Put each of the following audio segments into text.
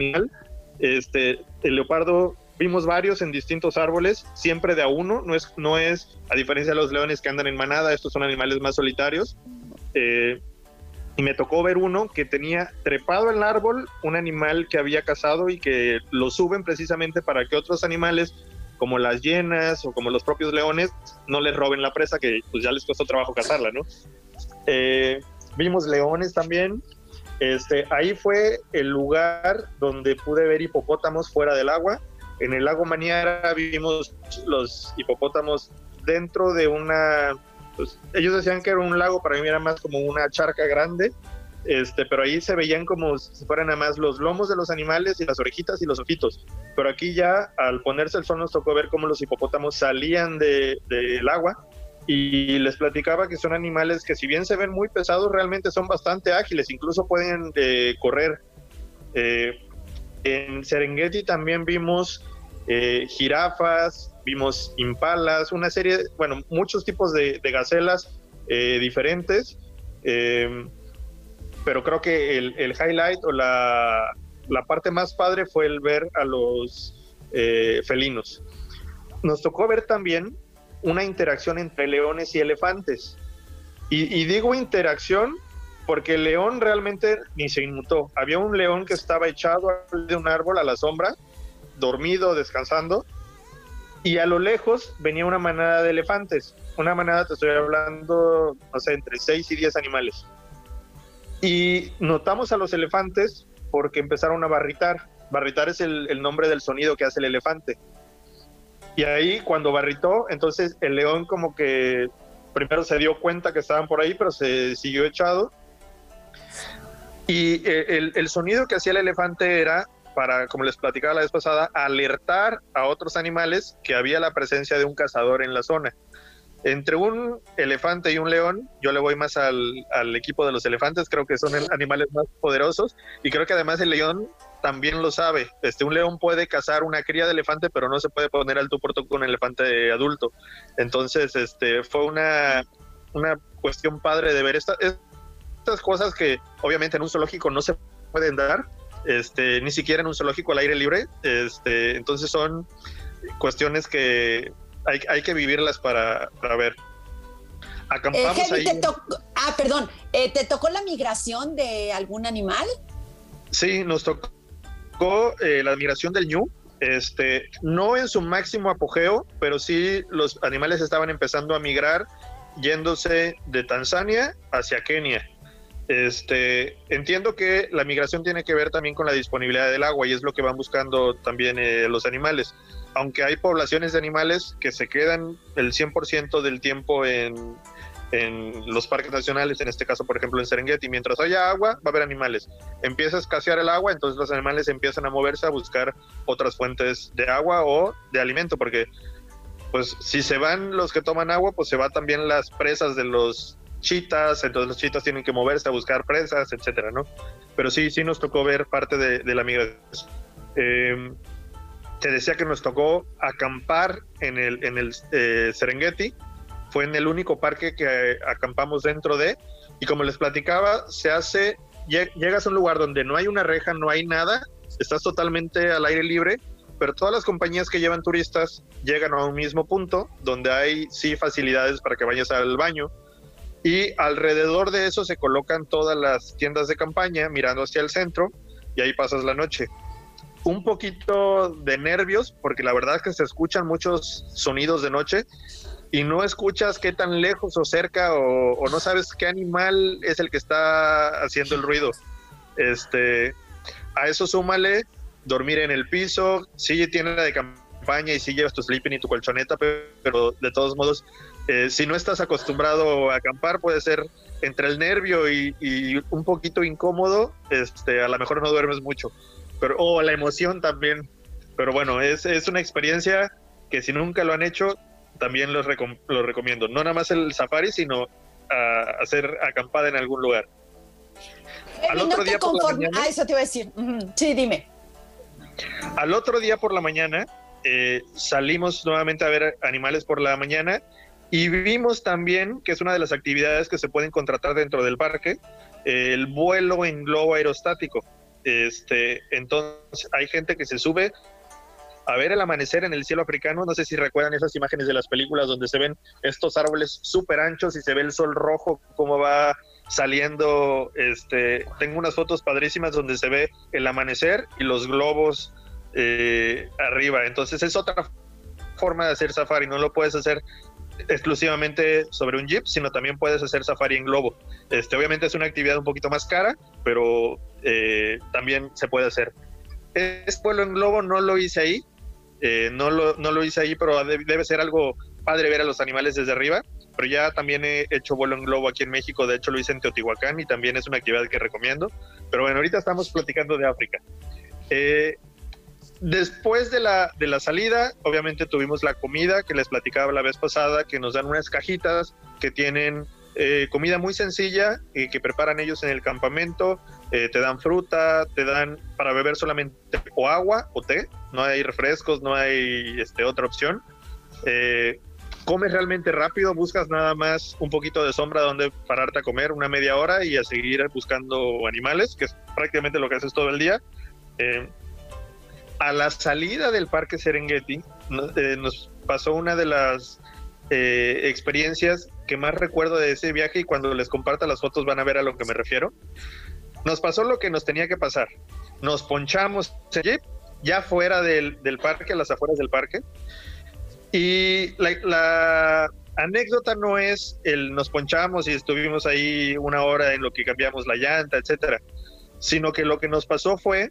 animal. Este, el leopardo vimos varios en distintos árboles, siempre de a uno, no es, no es a diferencia de los leones que andan en manada, estos son animales más solitarios. Eh, y me tocó ver uno que tenía trepado en el árbol un animal que había cazado y que lo suben precisamente para que otros animales como las hienas o como los propios leones no les roben la presa que pues ya les costó trabajo cazarla, ¿no? Eh, vimos leones también. Este, ahí fue el lugar donde pude ver hipopótamos fuera del agua. En el lago Maniara vimos los hipopótamos dentro de una pues, ellos decían que era un lago, para mí era más como una charca grande, este, pero ahí se veían como si fueran nada más los lomos de los animales y las orejitas y los ojitos. Pero aquí ya al ponerse el sol nos tocó ver cómo los hipopótamos salían del de, agua y les platicaba que son animales que si bien se ven muy pesados, realmente son bastante ágiles, incluso pueden eh, correr. Eh, en Serengeti también vimos eh, jirafas, vimos impalas, una serie, bueno, muchos tipos de, gacelas eh, diferentes, em, pero creo que el, highlight o la, parte más padre fue el ver a los felinos. Nos tocó ver también una interacción entre leones y elefantes. Y, digo interacción porque el león realmente ni se inmutó. Había un león que estaba echado de un árbol a la sombra, dormido, descansando, y a lo lejos venía una manada de elefantes. Una manada, te estoy hablando, no sé, entre 6 y 10 animales. Y notamos a los elefantes porque empezaron a barritar. Barritar es el, nombre del sonido que hace el elefante. Y ahí cuando barritó, entonces el león como que primero se dio cuenta que estaban por ahí, pero se siguió echado. Y eh, el, sonido que hacía el elefante era para, como les platicaba la vez pasada, alertar a otros animales que había la presencia de un cazador en la zona. Entre un elefante y un león, yo le voy más al, equipo de los elefantes, creo que son animales más poderosos y creo que además el león también lo sabe. Este, un león puede cazar una cría de elefante, pero no se puede poner al por tú con un elefante adulto. Entonces, este, fue una, una cuestión padre de ver estas cosas que obviamente en un zoológico no se pueden dar, este, ni siquiera en un zoológico al aire libre. Este, entonces son cuestiones que hay, que vivirlas para, ver. Acampamos eh, ah, perdón, eh, ¿te tocó la migración de algún animal? Sí, nos tocó eh, la migración del ñu. Este, no en su máximo apogeo, pero sí los animales estaban empezando a migrar yéndose de Tanzania hacia Kenia. Este, entiendo que la migración tiene que ver también con la disponibilidad del agua y es lo que van buscando también eh, los animales. Aunque hay poblaciones de animales que se quedan el 100% del tiempo en, los parques nacionales, en este caso, por ejemplo, en Serengeti, mientras haya agua, va a haber animales. Empieza a escasear el agua, entonces los animales empiezan a moverse a buscar otras fuentes de agua o de alimento, porque pues si se van los que toman agua, pues se va también las presas de los chitas, entonces los chitas tienen que moverse a buscar presas, etcétera, ¿no? Pero sí, sí nos tocó ver parte de, la migración. Eh, te decía que nos tocó acampar en el, en el eh, Serengeti, fue en el único parque que acampamos dentro de, y como les platicaba, se hace, llegas a un lugar donde no hay una reja, no hay nada, estás totalmente al aire libre, pero todas las compañías que llevan turistas llegan a un mismo punto donde hay sí facilidades para que vayas al baño, y alrededor de eso se colocan todas las tiendas de campaña mirando hacia el centro y ahí pasas la noche. Un poquito de nervios porque la verdad es que se escuchan muchos sonidos de noche y no escuchas qué tan lejos o cerca o, no sabes qué animal es el que está haciendo el ruido. Este, a eso súmale dormir en el piso, sí tienda de campaña y sí llevas tu sleeping y tu colchoneta, pero de todos modos eh, si no estás acostumbrado a acampar, puede ser entre el nervio y, un poquito incómodo, este, a lo mejor no duermes mucho, pero, o la emoción también. Pero bueno, es, es una experiencia que si nunca lo han hecho, también los, lo recomiendo. No nada más el safari, sino hacer acampada en algún lugar. Al otro día por la mañana, ah, eso te iba a decir. Sí, dime. Al otro día por la mañana eh, salimos nuevamente a ver animales por la mañana y vimos también, que es una de las actividades que se pueden contratar dentro del parque, el vuelo en globo aerostático. Este, entonces hay gente que se sube a ver el amanecer en el cielo africano. No sé si recuerdan esas imágenes de las películas donde se ven estos árboles súper anchos y se ve el sol rojo, cómo va saliendo. Este, tengo unas fotos padrísimas donde se ve el amanecer y los globos eh, arriba. Entonces es otra forma de hacer safari. No lo puedes hacer exclusivamente sobre un jeep, sino también puedes hacer safari en globo. Este, obviamente es una actividad un poquito más cara, pero eh, también se puede hacer. Es vuelo en globo no lo hice ahí, eh, no, lo, no lo hice ahí, pero debe ser algo padre ver a los animales desde arriba. Pero ya también he hecho vuelo en globo aquí en México, de hecho lo hice en Teotihuacán y también es una actividad que recomiendo. Pero bueno, ahorita estamos platicando de África. Eh, después de la, de la salida, obviamente tuvimos la comida que les platicaba la vez pasada, que nos dan unas cajitas que tienen eh, comida muy sencilla y que preparan ellos en el campamento. Eh, te dan fruta, te dan para beber solamente o agua o té, no hay refrescos, no hay este, otra opción. Eh, comes realmente rápido, buscas nada más un poquito de sombra donde pararte a comer una media hora y a seguir buscando animales, que es prácticamente lo que haces todo el día. a la salida del parque Serengeti nos pasó una de las experiencias que más recuerdo de ese viaje y cuando les comparta las fotos van a ver a lo que me refiero. Nos pasó lo que nos tenía que pasar. Nos ponchamos ya fuera del, parque, a las afueras del parque. Y la, anécdota no es el nos ponchamos y estuvimos ahí una hora en lo que cambiamos la llanta, etcétera, sino que lo que nos pasó fue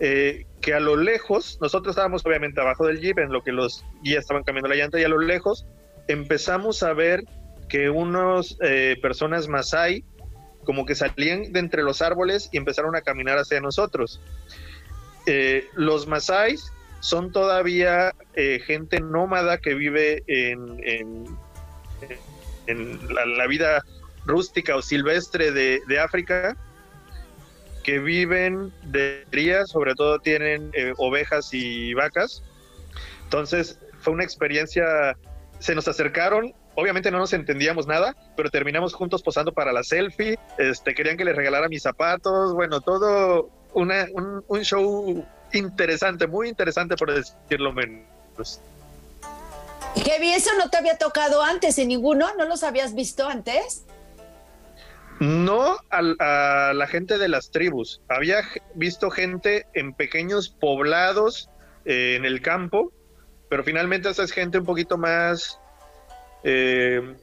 eh, que a lo lejos, nosotros estábamos obviamente abajo del jeep en lo que los guías estaban cambiando la llanta y a lo lejos empezamos a ver que unos eh, personas masai como que salían de entre los árboles y empezaron a caminar hacia nosotros. Eh, los masai son todavía eh, gente nómada que vive en, en, la, vida rústica o silvestre de, de África, que viven de cría, sobre todo tienen ovejas y vacas. Entonces fue una experiencia, se nos acercaron obviamente no nos entendíamos nada, pero terminamos juntos posando para la selfie, este, querían que les regalara mis zapatos, bueno, todo una, un, show interesante, muy interesante por decirlo menos. Qué bien, eso no te había tocado antes en ninguno, ¿no los habías visto antes? No a, la gente de las tribus. Había visto gente en pequeños poblados eh, en el campo, pero finalmente esa es gente un poquito más eh,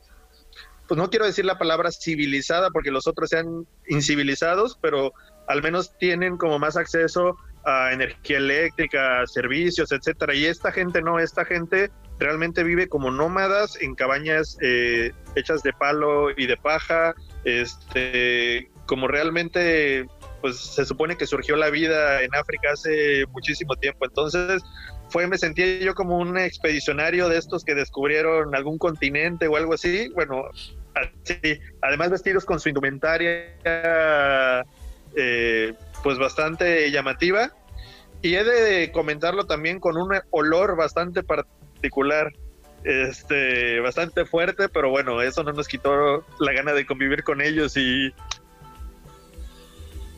pues no quiero decir la palabra civilizada porque los otros sean incivilizados, pero al menos tienen como más acceso a energía eléctrica, servicios, etcétera. Y esta gente no, esta gente realmente vive como nómadas en cabañas eh, hechas de palo y de paja, este, como realmente, pues se supone que surgió la vida en África hace muchísimo tiempo. Entonces, fue, me sentía yo como un expedicionario de estos que descubrieron algún continente o algo así, bueno, así, además vestidos con su indumentaria eh, pues bastante llamativa. Y he de comentarlo también con un olor bastante particular, este, bastante fuerte, pero bueno, eso no nos quitó la gana de convivir con ellos y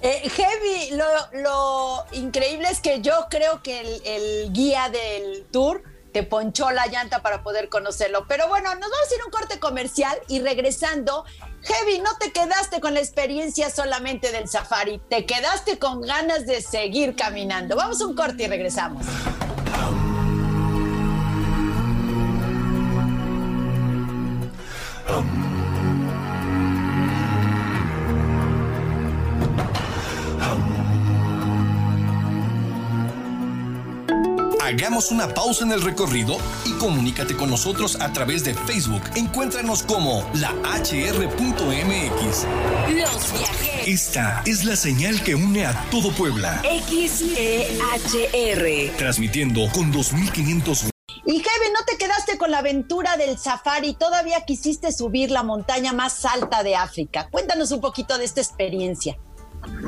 eh, heavy, lo, increíble es que yo creo que el, guía del tour te ponchó la llanta para poder conocerlo. Pero bueno, nos vamos a ir un corte comercial y regresando, Heavy, no te quedaste con la experiencia solamente del safari, te quedaste con ganas de seguir caminando. Vamos a un corte y regresamos. Hagamos una pausa en el recorrido y comunícate con nosotros a través de Facebook. Encuéntranos como la hr.mx. Los viajeros. Esta es la señal que une a todo Puebla. XEHR. Transmitiendo con 2500 y Kevin, ¿no te quedaste con la aventura del safari? Todavía quisiste subir la montaña más alta de África. Cuéntanos un poquito de esta experiencia.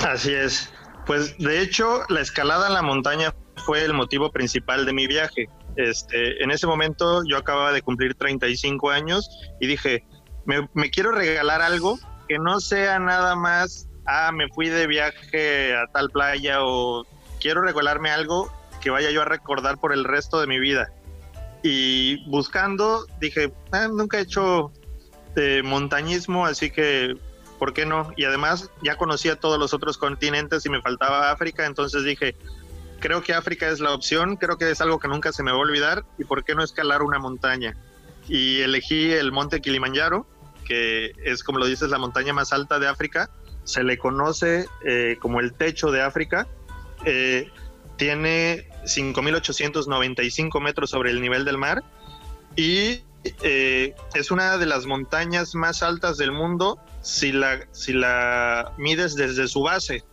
Así es. Pues de hecho, la escalada en la montaña fue el motivo principal de mi viaje. Este, en ese momento yo acababa de cumplir 35 años y dije, me, quiero regalar algo que no sea nada más ah, me fui de viaje a tal playa o quiero regalarme algo que vaya yo a recordar por el resto de mi vida. Y buscando, dije, ah, nunca he hecho de montañismo, así que, ¿por qué no? Y además ya conocía todos los otros continentes y me faltaba África, entonces dije, creo que África es la opción, creo que es algo que nunca se me va a olvidar y por qué no escalar una montaña. Y elegí el monte Kilimanjaro, que es como lo dices la montaña más alta de África, se le conoce eh, como el techo de África, eh, tiene 5.895 metros sobre el nivel del mar y eh, es una de las montañas más altas del mundo si la, si la mides desde su base.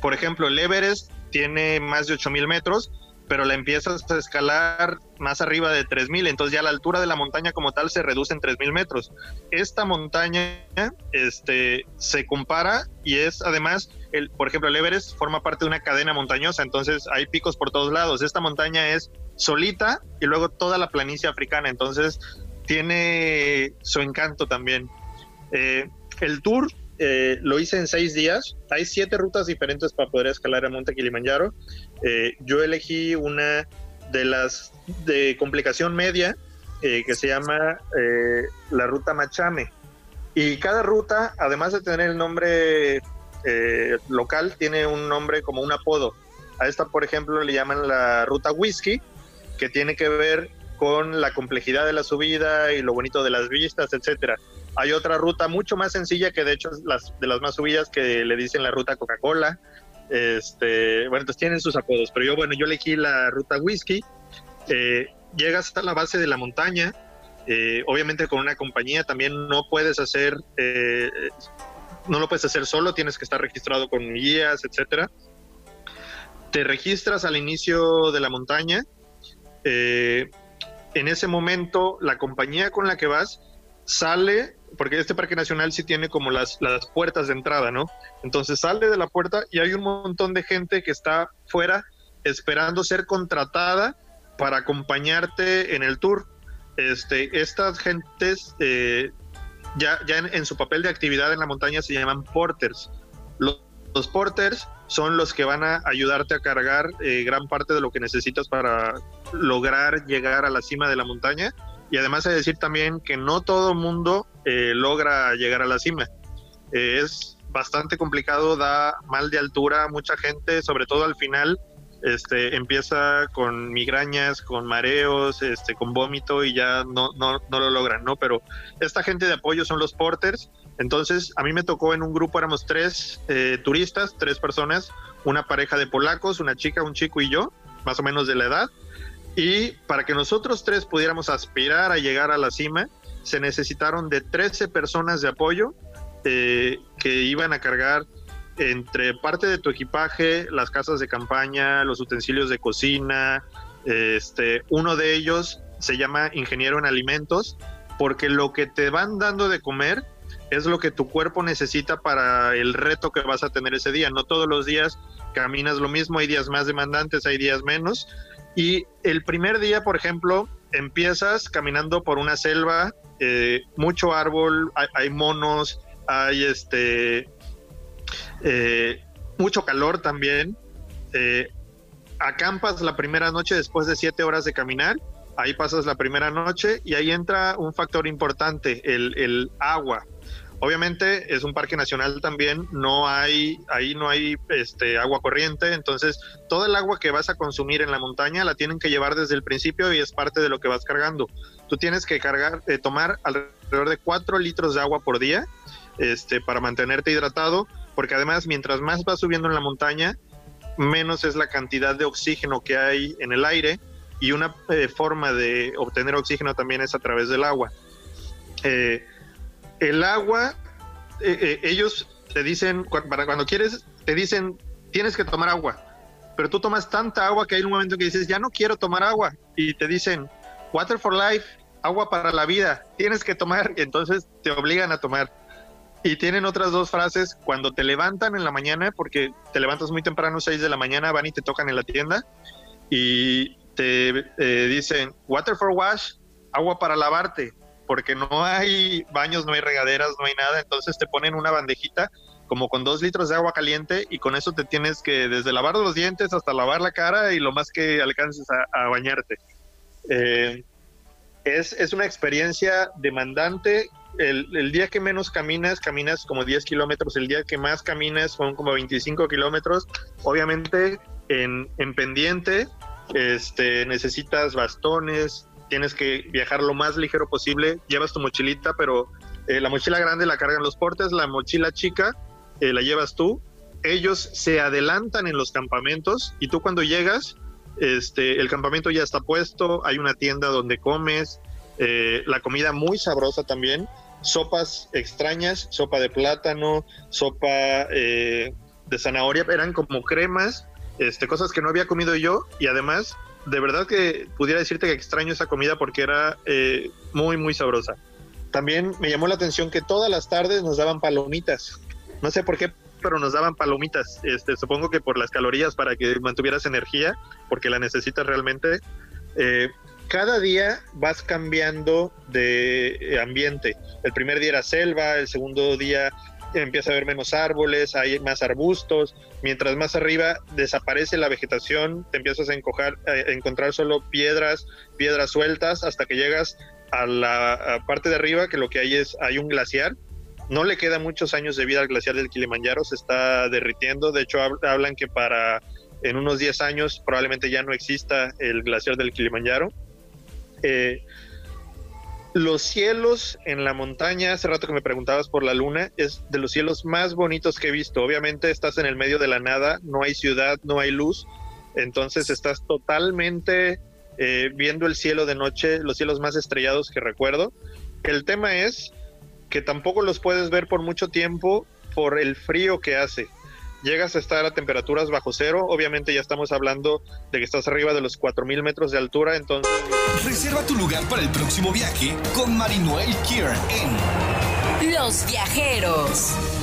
por ejemplo, el Everest tiene más de 8000 metros, pero la empiezas a escalar más arriba de 3000, entonces ya la altura de la montaña como tal se reduce en 3000 metros. Esta montaña este, se compara y es además, el, por ejemplo, el Everest forma parte de una cadena montañosa, entonces hay picos por todos lados. Esta montaña es solita y luego toda la planicie africana, entonces tiene su encanto también. Eh, el tour eh, lo hice en seis días. Hay siete rutas diferentes para poder escalar el monte Kilimanjaro. Eh, yo elegí una de las de complicación media eh, que se llama la ruta Machame. Y cada ruta, además de tener el nombre local, tiene un nombre como un apodo. A esta, por ejemplo, le llaman la ruta Whisky, que tiene que ver con la complejidad de la subida y lo bonito de las vistas, etcétera. Hay otra ruta mucho más sencilla que de hecho es las, de las más subidas que le dicen la ruta Coca-Cola. Este, bueno, entonces tienen sus apodos, pero yo, bueno, yo elegí la ruta Whisky. Eh, llegas hasta la base de la montaña, eh, obviamente con una compañía también no puedes hacer, eh, no lo puedes hacer solo, tienes que estar registrado con guías, etcétera. Te registras al inicio de la montaña. en ese momento, la compañía con la que vas sale porque este parque nacional sí tiene como las, las puertas de entrada, ¿no? Entonces sale de la puerta y hay un montón de gente que está fuera esperando ser contratada para acompañarte en el tour. Este, estas gentes eh, ya, ya en, su papel de actividad en la montaña se llaman porters. Los, porters son los que van a ayudarte a cargar eh, gran parte de lo que necesitas para lograr llegar a la cima de la montaña y además hay que decir también que no todo mundo eh, logra llegar a la cima. Eh, es bastante complicado, da mal de altura mucha gente, sobre todo al final, este, empieza con migrañas, con mareos, este, con vómito y ya no, no, no lo logran, ¿no? Pero esta gente de apoyo son los porters. Entonces, a mí me tocó en un grupo, éramos tres eh, turistas, tres personas, una pareja de polacos, una chica, un chico y yo, más o menos de la edad. Y para que nosotros tres pudiéramos aspirar a llegar a la cima, se necesitaron de 13 personas de apoyo eh, que iban a cargar entre parte de tu equipaje, las casas de campaña, los utensilios de cocina. Este, uno de ellos se llama ingeniero en alimentos, porque lo que te van dando de comer es lo que tu cuerpo necesita para el reto que vas a tener ese día. No todos los días caminas lo mismo, hay días más demandantes, hay días menos, y el primer día, por ejemplo, empiezas caminando por una selva, eh, mucho árbol, hay, monos, hay este eh, mucho calor también. Eh, acampas la primera noche después de siete horas de caminar. Ahí pasas la primera noche y ahí entra un factor importante, el, el agua. Obviamente es un parque nacional también, no hay, ahí no hay este, agua corriente, entonces todo el agua que vas a consumir en la montaña la tienen que llevar desde el principio y es parte de lo que vas cargando. Tú tienes que cargar, eh, tomar alrededor de 4 litros de agua por día este, para mantenerte hidratado, porque además mientras más vas subiendo en la montaña, menos es la cantidad de oxígeno que hay en el aire y una eh, forma de obtener oxígeno también es a través del agua. Eh, el agua, eh, eh, ellos te dicen, para cuando quieres, te dicen, tienes que tomar agua, pero tú tomas tanta agua que hay un momento que dices, ya no quiero tomar agua, y te dicen, water for life, agua para la vida, tienes que tomar, y entonces te obligan a tomar. Y tienen otras dos frases cuando te levantan en la mañana, porque te levantas muy temprano, 6 de la mañana, van y te tocan en la tienda, y te eh, dicen, water for wash, agua para lavarte porque no hay baños, no hay regaderas, no hay nada, entonces te ponen una bandejita como con dos litros de agua caliente y con eso te tienes que desde lavar los dientes hasta lavar la cara y lo más que alcances a, bañarte. Eh, es, es, una experiencia demandante. El, el, día que menos caminas, caminas como 10 kilómetros. El día que más caminas son como 25 kilómetros. Obviamente en, en pendiente este, necesitas bastones, tienes que viajar lo más ligero posible. Llevas tu mochilita, pero eh, la mochila grande la cargan los portes, la mochila chica eh, la llevas tú. Ellos se adelantan en los campamentos y tú cuando llegas, este, el campamento ya está puesto, hay una tienda donde comes, eh, la comida muy sabrosa también, sopas extrañas, sopa de plátano, sopa de zanahoria, eran como cremas, este, cosas que no había comido yo y además, de verdad que pudiera decirte que extraño esa comida porque era muy, muy sabrosa. También me llamó la atención que todas las tardes nos daban palomitas. No sé por qué, pero nos daban palomitas. Este, supongo que por las calorías para que mantuvieras energía, porque la necesitas realmente. Eh, cada día vas cambiando de eh, ambiente. El primer día era selva, el segundo día empieza a haber menos árboles, hay más arbustos. Mientras más arriba desaparece la vegetación, te empiezas a, encojar, a encontrar solo piedras, piedras sueltas, hasta que llegas a la parte de arriba, que lo que hay es, hay un glaciar. No le queda muchos años de vida al glaciar del Kilimanjaro, se está derritiendo. De hecho, hablan que para en unos 10 años probablemente ya no exista el glaciar del Kilimanjaro. Eh, los cielos en la montaña, hace rato que me preguntabas por la luna, es de los cielos más bonitos que he visto. Obviamente estás en el medio de la nada, no hay ciudad, no hay luz, entonces estás totalmente eh, viendo el cielo de noche, los cielos más estrellados que recuerdo. El tema es que tampoco los puedes ver por mucho tiempo por el frío que hace. Llegas a estar a temperaturas bajo cero, obviamente ya estamos hablando de que estás arriba de los 4.000 metros de altura, entonces... Reserva tu lugar para el próximo viaje con Marinoel Kier en Los Viajeros.